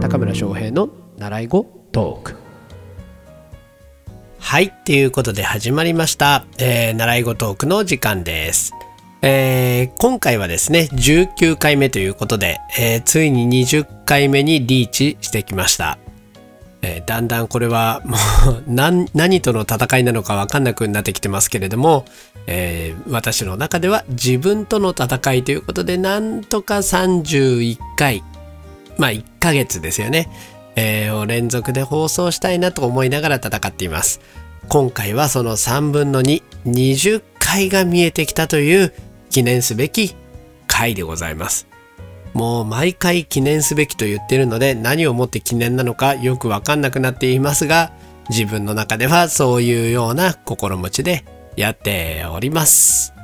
高村翔平の習い語トークはい。っていうことで始まりました、えー習い事トークの時間です。えー今回はですね、19回目ということで、えーついに20回目にリーチしてきました。えーだんだんこれはもう何何との戦いなのか分かんなくなってきてますけれども、えー私の中では自分との戦いということで、なんとか31回、まあ1ヶ月ですよね、えーを連続で放送したいなと思いながら戦っています。今回はその3分の2、20回が見えてきたという記念すべき回でございます。もう毎回記念すべきと言ってるので何をもって記念なのかよくわかんなくなっていますが自分の中ではそういうような心持ちでやっております。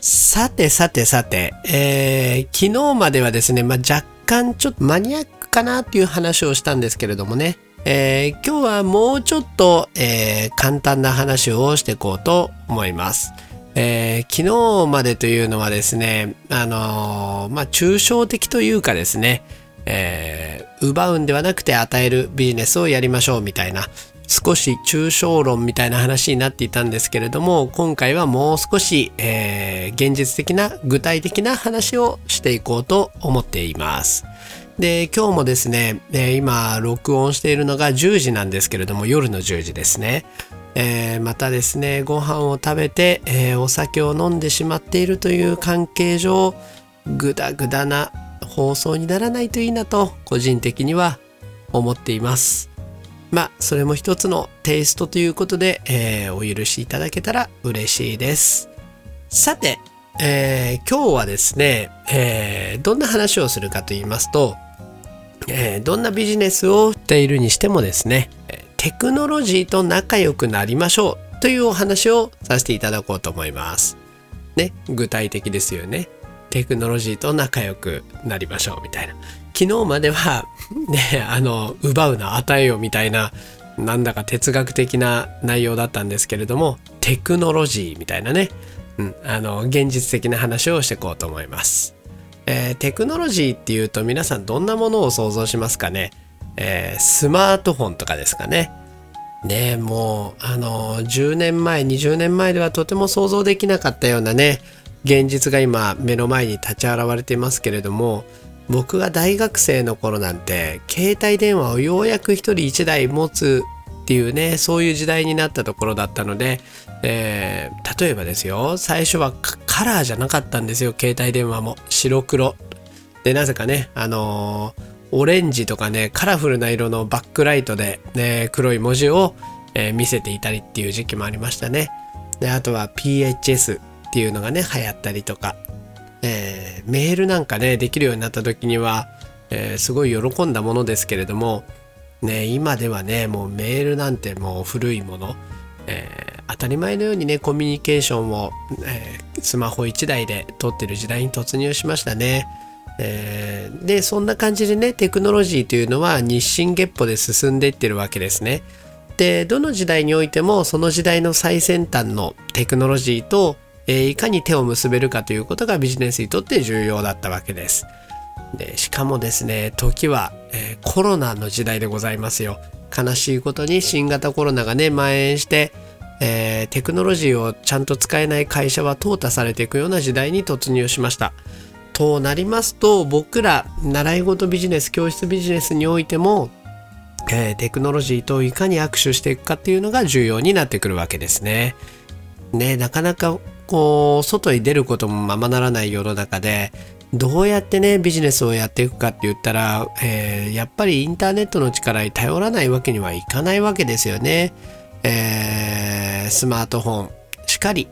さてさてさて、えー昨日まではですね、まあ、若干ちょっとマニアックかなっていう話をしたんですけれどもね、えー今日はもうちょっと、えー簡単な話をしていこうと思います。えー昨日までというのはですね、あのーまあ、抽象的というかですね、えー奪うんではなくて与えるビジネスをやりましょうみたいな、少し抽象論みたいな話になっていたんですけれども、今回はもう少し、えー現実的な具体的な話をしていこうと思っています。で、今日もですね、えー今録音しているのが10時なんですけれども、夜の10時ですね。えーまたですね、ご飯を食べて、えーお酒を飲んでしまっているという関係上、ぐだぐだな放送にならないといいなと、個人的には思っています。まあ、それも一つのテイストということで、えーお許しいただけたら嬉しいです。さて、えー今日はですね、えーどんな話をするかと言いますと、えーどんなビジネスをしているにしてもですね、テクノロジーと仲良くなりましょうというお話をさせていただこうと思います。ね、具体的ですよね。テクノロジーと仲良くなりましょうみたいな。昨日までは、ね、あの、奪うな、与えよみたいな、なんだか哲学的な内容だったんですけれども、テクノロジーみたいなね、うん、あの、現実的な話をしていこうと思います。えーテクノロジーっていうと皆さんどんなものを想像しますかね、えースマートフォンとかですかね。ねもうあの10年前20年前ではとても想像できなかったようなね現実が今目の前に立ち現れていますけれども僕が大学生の頃なんて携帯電話をようやく一人一台持つっていうねそういう時代になったところだったので、えー例えばですよ最初はカカラーじゃなかったんですよ携帯電話も白黒でなぜかねあのーオレンジとかねカラフルな色のバックライトで、ね、黒い文字を、えー見せていたりっていう時期もありましたねであとは PHS っていうのがね流行ったりとか、えーメールなんかねできるようになった時には、えーすごい喜んだものですけれどもね今ではねもうメールなんてもう古いもの、えー当たり前のようにねコミュニケーションを、えースマホ1台で取ってる時代に突入しましたね。えーでそんな感じでねテクノロジーというのは日進月歩で進んでいってるわけですね。でどの時代においてもその時代の最先端のテクノロジーと、えーいかに手を結べるかということがビジネスにとって重要だったわけです。でしかもですね時は、えーコロナの時代でございますよ。悲しいことに新型コロナがね蔓延して、えーテクノロジーをちゃんと使えない会社は淘汰されていくような時代に突入しました。となりますと僕ら習い事ビジネス教室ビジネスにおいても、えーテクノロジーといかに握手していくかっていうのが重要になってくるわけですね。ねなかなかこう外に出ることもままならない世の中でどうやってねビジネスをやっていくかって言ったら、えーやっぱりインターネットの力に頼らないわけにはいかないわけですよね。えースマートフォンしかり、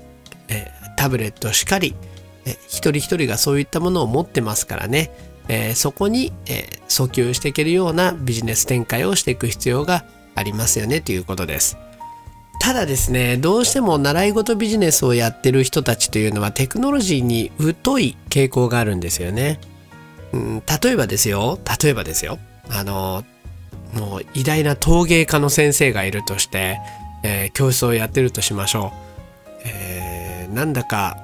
えタブレットしかり、一人一人がそういったものを持ってますからね、えーそこに、えー訴求していけるようなビジネス展開をしていく必要がありますよねということです。ただですねどうしても習い事ビジネスをやってる人たちというのはテクノロジーに疎い傾向があるんですよね。うん、例えばですよ例えばですよあのもう偉大な陶芸家の先生がいるとして、えー教室をやってるとしましょう。えーなんだか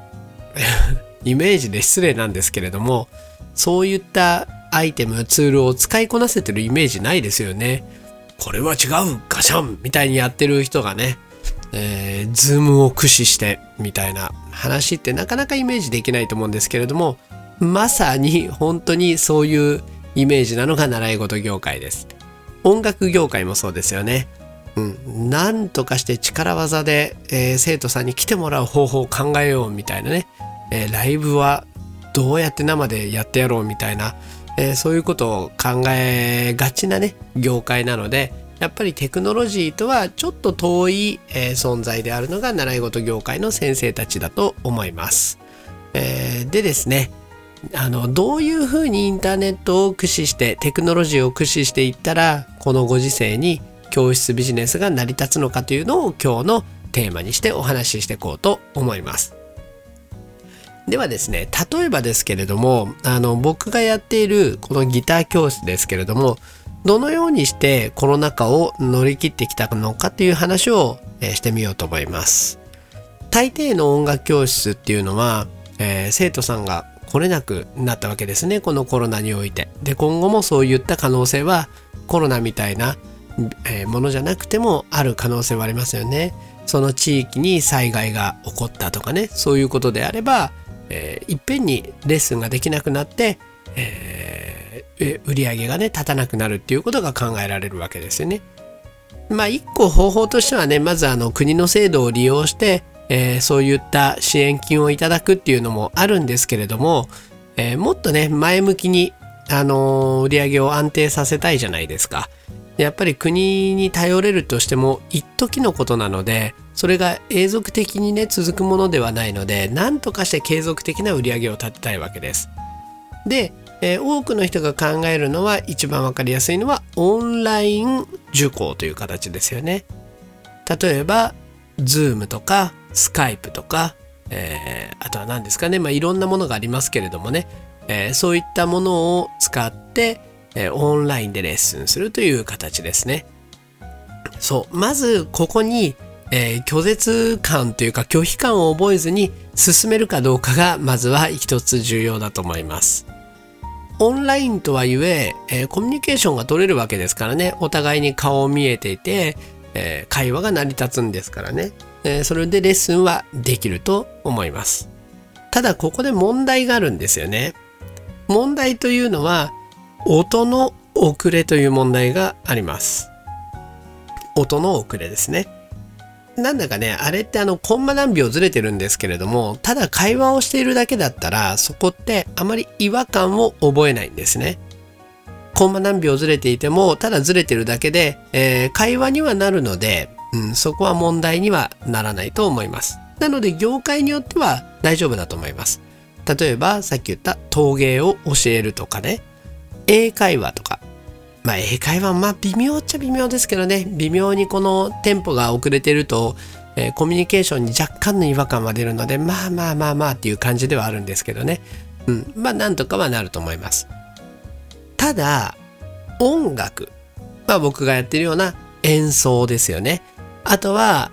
イメージで失礼なんですけれどもそういったアイテムツールを使いこなせてるイメージないですよね。これは違うガシャンみたいにやってる人がねえー、ズームを駆使してみたいな話ってなかなかイメージできないと思うんですけれどもまさに本当にそういうイメージなのが習い事業界です。音楽業界もそうですよね。うん、なんとかして力技で、えー、生徒さんに来てもらう方法を考えようみたいなね、えー、ライブはどうやって生でやってやろうみたいな、えー、そういうことを考えがちなね業界なのでやっぱりテクノロジーとはちょっと遠い、え存在であるのが習い事業界の先生たちだと思います。えでですねあのどういうふうにインターネットを駆使してテクノロジーを駆使していったらこのご時世に教室ビジネスが成り立つのかというのを今日のテーマにしてお話ししていこうと思います。ではですね、例えばですけれども、あの、僕がやっているこのギター教室ですけれども、どのようにしてコロナ禍を乗り切ってきたのかという話を、えしてみようと思います。大抵の音楽教室っていうのは、えー、生徒さんが来れなくなったわけですね、このコロナにおいて。で、今後もそういった可能性はコロナみたいなえ、ものじゃなくてもある可能性はありますよね。その地域に災害が起こったとかねそういうことであれば、えー、いっぺんにレッスンができなくなって、えー、売り上げがね立たなくなるっていうことが考えられるわけですよね。まあ一個方法としてはねまずあの国の制度を利用して、えー、そういった支援金をいただくっていうのもあるんですけれども、えー、もっとね前向きにあのー、売り上げを安定させたいじゃないですか。やっぱり国に頼れるとしても一時のことなのでそれが永続的にね続くものではないので何とかして継続的な売り上げを立てたいわけです。で、えー、多くの人が考えるのは一番分かりやすいのはオンライン受講という形ですよね。例えば Zoom とか Skype とか、えー、あとは何ですかね、まあ、いろんなものがありますけれどもね、えー、そういったものを使ってえオンラインでレッスンするという形ですね。そう。まず、ここに、えー、拒絶感というか拒否感を覚えずに進めるかどうかがまずは一つ重要だと思います。オンラインとはいええー、コミュニケーションが取れるわけですからね。お互いに顔を見えていて、えー、会話が成り立つんですからね、えそれでレッスンはできると思います。ただここで問題があるんですよね。問題というのは音の遅れという問題があります。音の遅れですね。なんだかね、あれってあの、コンマ何秒ずれてるんですけれども、ただ会話をしているだけだったら、そこってあまり違和感を覚えないんですね。コンマ何秒ずれていても、ただずれてるだけで、えー、会話にはなるので、うん、そこは問題にはならないと思います。なので、業界によっては大丈夫だと思います。例えば、さっき言った陶芸を教えるとかね、英会話とか、まあ、英会話まあ微妙っちゃ微妙ですけどね。微妙にこのテンポが遅れてると、えー、コミュニケーションに若干の違和感は出るのでまあまあまあまあっていう感じではあるんですけどね。うん。まあなんとかはなると思います。ただ音楽。まあ僕がやってるような演奏ですよね。あとは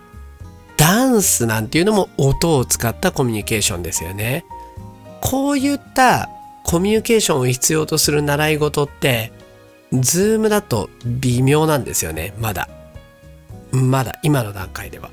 ダンスなんていうのも音を使ったコミュニケーションですよね。こういったコミュニケーションを必要とする習い事って、ズームだと微妙なんですよね、まだ。まだ、今の段階では。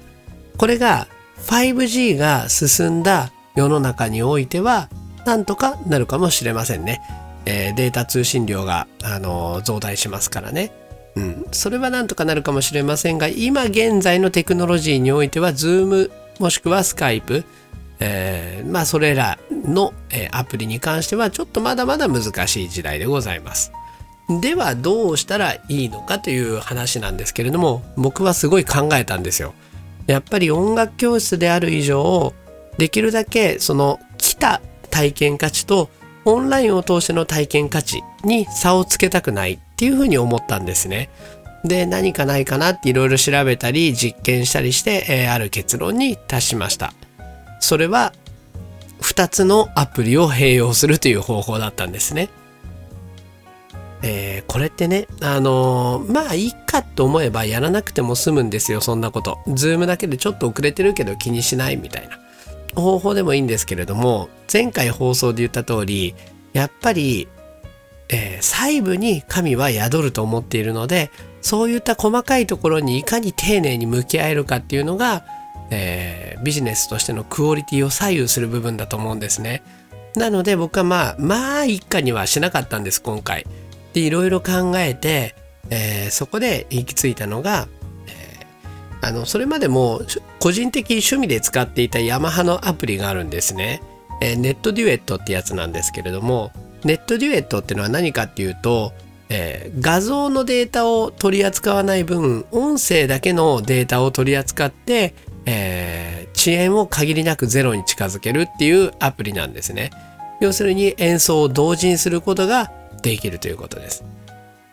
これが 5G が進んだ世の中においては、なんとかなるかもしれませんね。えー、データ通信量が、あのー、増大しますからね。うん。それはなんとかなるかもしれませんが、今現在のテクノロジーにおいては、Zoom もしくは Skype、えー、まあそれらの、えアプリに関してはちょっとまだまだ難しい時代でございます。ではどうしたらいいのかという話なんですけれども僕はすごい考えたんですよ。やっぱり音楽教室である以上できるだけその来た体験価値とオンラインを通しての体験価値に差をつけたくないっていうふうに思ったんですね。で何かないかなっていろいろ調べたり実験したりして、えー、ある結論に達しました。それは2つのアプリを併用するという方法だったんですね。えー、これってね、あのー、まあいいかと思えばやらなくても済むんですよ、そんなこと。ズームだけでちょっと遅れてるけど気にしないみたいな方法でもいいんですけれども、前回放送で言った通り、やっぱり、えー細部に神は宿ると思っているのでそういった細かいところにいかに丁寧に向き合えるかっていうのが、えービジネスとしてのクオリティを左右する部分だと思うんですね。なので僕はまあまあ一家にはしなかったんです今回。でいろいろ考えて、えーそこで行き着いたのが、えーあのそれまでも個人的趣味で使っていたヤマハのアプリがあるんですね。えーネットデュエットってやつなんですけれどもネットデュエットってのは何かっていうと、えー画像のデータを取り扱わない分音声だけのデータを取り扱って、えー遅延を限りなくゼロに近づけるっていうアプリなんですね。要するに演奏を同時にすることができるということです。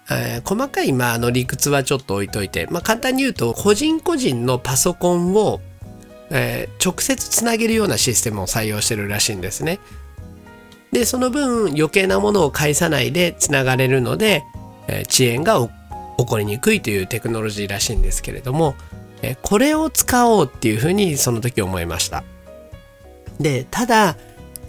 えー細かい、まあ、あの理屈はちょっと置いといて、まあ、簡単に言うと個人個人のパソコンを、えー直接つなげるようなシステムを採用してるらしいんですね。でその分余計なものを介さないでつながれるので、えー遅延が起起こりにくいというテクノロジーらしいんですけれども、えこれを使おうっていうふうにその時思いました。でただ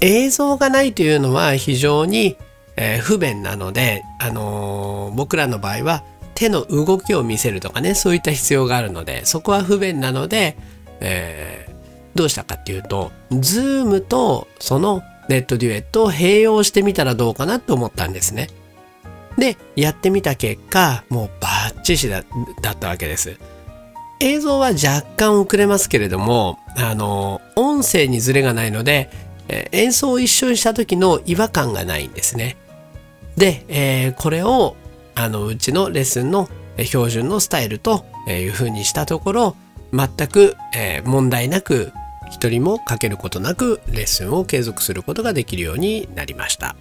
映像がないというのは非常に、え不便なので、あのー僕らの場合は手の動きを見せるとかねそういった必要があるのでそこは不便なので、えーどうしたかっていうと Zoom とそのネットデュエットを併用してみたらどうかなと思ったんですね。でやってみた結果もうバッチシだったわけです。映像は若干遅れますけれどもあの音声にズレがないので、えー演奏を一緒にした時の違和感がないんですね。で、えーこれをあのうちのレッスンの標準のスタイルとえーいう風にしたところ全く、えー問題なく一人もかけることなくレッスンを継続することができるようになりました。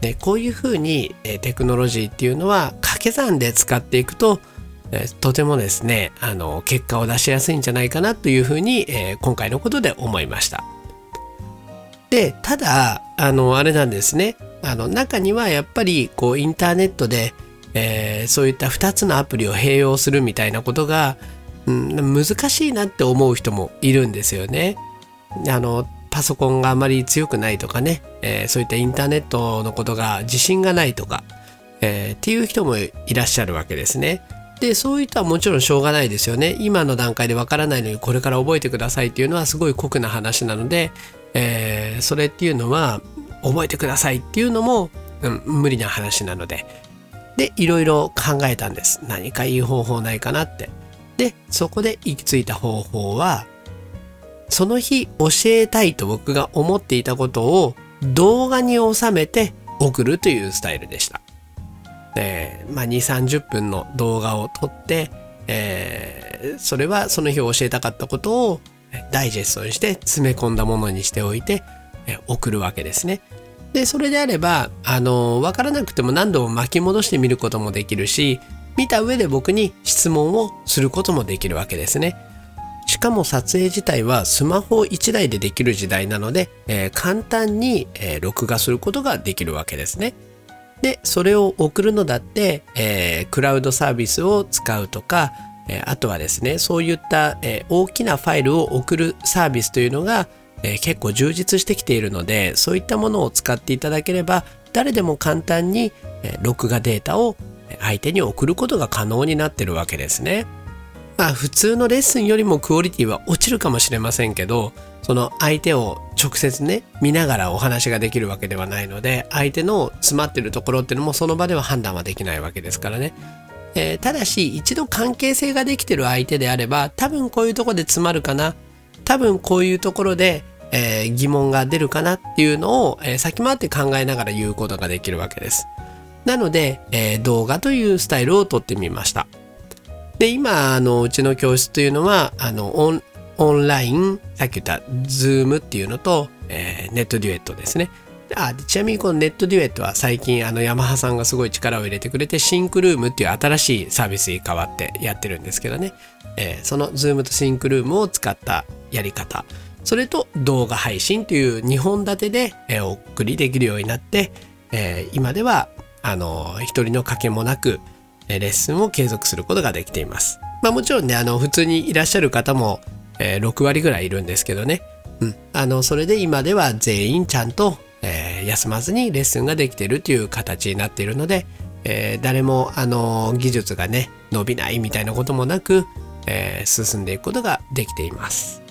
でこういう風に、えテクノロジーっていうのは掛け算で使っていくと、とてもですねあの結果を出しやすいんじゃないかなという風に、えー今回のことで思いました。でただあのあれなんですねあの中にはやっぱりこうインターネットで、えーそういった2つのアプリを併用するみたいなことが、うん、難しいなって思う人もいるんですよね。あのパソコンがあまり強くないとかね、えーそういったインターネットのことが自信がないとか、えーっていう人もいらっしゃるわけですね。でそういったはもちろんしょうがないですよね。今の段階でわからないのにこれから覚えてくださいっていうのはすごい酷な話なので、えーそれっていうのは覚えてくださいっていうのも、うん無理な話なので。でいろいろ考えたんです。何かいい方法ないかなって。でそこで行き着いた方法はその日教えたいと僕が思っていたことを動画に収めて送るというスタイルでした。で、まあ、2 3 0分の動画を撮って、えーそれはその日教えたかったことをダイジェストにして詰め込んだものにしておいてえ送るわけですね。でそれであればあの分からなくても何度も巻き戻してみることもできるし見た上で僕に質問をすることもできるわけですね。しかも撮影自体はスマホ1台でできる時代なので、えー簡単に、え録画することができるわけですね。でそれを送るのだって、えークラウドサービスを使うとか、えーあとはですねそういった、えー大きなファイルを送るサービスというのが、えー結構充実してきているのでそういったものを使っていただければ誰でも簡単に、え録画データを相手に送ることが可能になってるわけですね。まあ普通のレッスンよりもクオリティは落ちるかもしれませんけどその相手を直接ね見ながらお話ができるわけではないので相手の詰まってるところっていうのもその場では判断はできないわけですからね。えーただし一度関係性ができてる相手であれば多分こういうところで詰まるかな多分こういうところで、えー疑問が出るかなっていうのを、えー先回って考えながら言うことができるわけです。なので、えー動画というスタイルをとってみました。で今あのうちの教室というのはあのオンラインさっき言った Zoom っていうのと、えーネットデュエットですね。あちなみにこのネットデュエットは最近あのヤマハさんがすごい力を入れてくれてシンクルームっていう新しいサービスに変わってやってるんですけどね、えーその Zoom とシンクルームを使ったやり方それと動画配信という2本立てで、えーお送りできるようになって、えー今ではあの一人の掛けもなくえレッスンを継続することができています。まあもちろんね、あの普通にいらっしゃる方も、えー6割ぐらいいるんですけどね。うん。あの、それで今では全員ちゃんと、えー休まずにレッスンができてるという形になっているので、えー誰も、あの技術がね伸びないみたいなこともなく、え進んでいくことができています。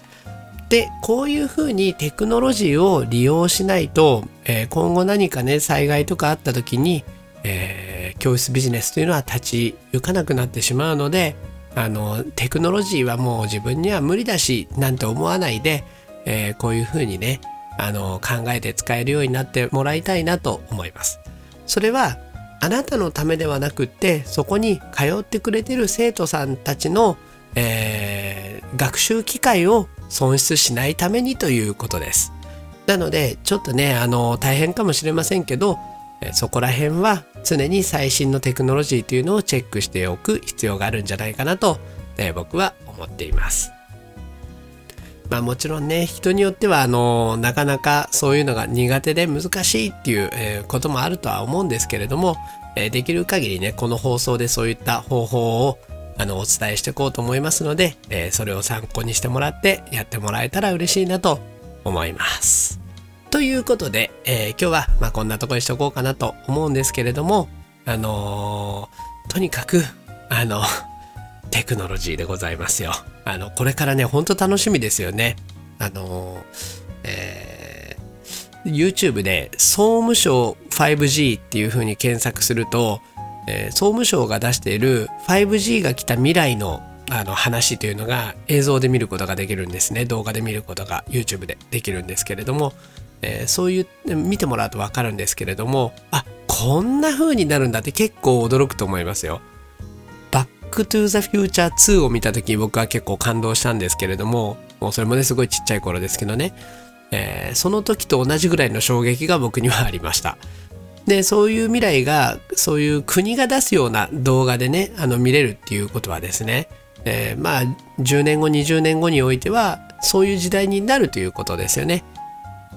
でこういうふうにテクノロジーを利用しないと、え今後何かね災害とかあった時に、え教室ビジネスというのは立ち行かなくなってしまうのであのテクノロジーはもう自分には無理だしなんて思わないで、えーこういうふうにねあの考えて使えるようになってもらいたいなと思います。それはあなたのためではなくってそこに通ってくれてる生徒さんたちの、えー学習機会を損失しないためにということです。なのでちょっとねあの大変かもしれませんけどそこら辺は常に最新のテクノロジーというのをチェックしておく必要があるんじゃないかなと、え僕は思っています。まあもちろんね人によってはあのなかなかそういうのが苦手で難しいっていう、えこともあるとは思うんですけれども、えできる限りねこの放送でそういった方法をあのお伝えしていこうと思いますので、えそれを参考にしてもらってやってもらえたら嬉しいなと思います。ということで、えー今日はまあこんなところにしとこうかなと思うんですけれどもあのーとにかくあの テクノロジーでございますよ。あの、これからね、ほんと楽しみですよね。あの、えー YouTube で総務省 5G っていう風に検索すると、えー総務省が出している 5G が来た未来のあの話というのが映像で見ることができるんですね。動画で見ることが YouTube でできるんですけれども、えーそういう見てもらうとわかるんですけれども、あ、こんな風になるんだって結構驚くと思いますよ。バックトゥーザフューチャー2を見た時に僕は結構感動したんですけれども、もうそれもね、すごいちっちゃい頃ですけどね、えーその時と同じぐらいの衝撃が僕にはありました。で、そういう未来が、そういう国が出すような動画でね、あの見れるっていうことはですね、えーまあ、10年後、20年後においては、そういう時代になるということですよね。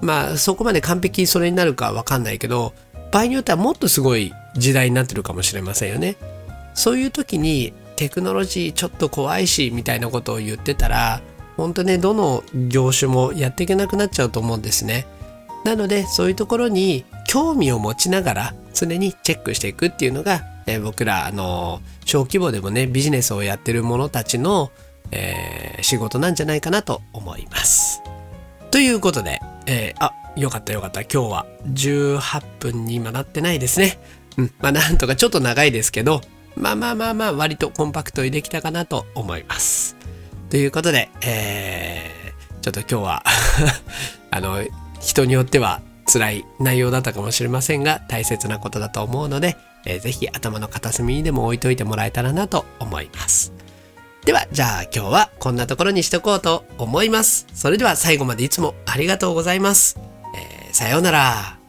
まあ、そこまで完璧にそれになるかわかんないけど、場合によってはもっとすごい時代になってるかもしれませんよね。そういう時にテクノロジーちょっと怖いしみたいなことを言ってたら本当ねどの業種もやっていけなくなっちゃうと思うんですね。なのでそういうところに興味を持ちながら常にチェックしていくっていうのが、えー僕らあの小規模でもねビジネスをやってる者たちの、えー仕事なんじゃないかなと思います。ということで、えーあよかったよかった今日は18分に今なってないですね。うん、まあなんとかちょっと長いですけど、まあまあまあまあ割とコンパクトにできたかなと思います。ということで、えーちょっと今日は あの人によっては辛い内容だったかもしれませんが大切なことだと思うので、えーぜひ頭の片隅にでも置いといてもらえたらなと思います。では、じゃあ今日はこんなところにしとこうと思います。それでは最後までいつもありがとうございます。えーさようなら。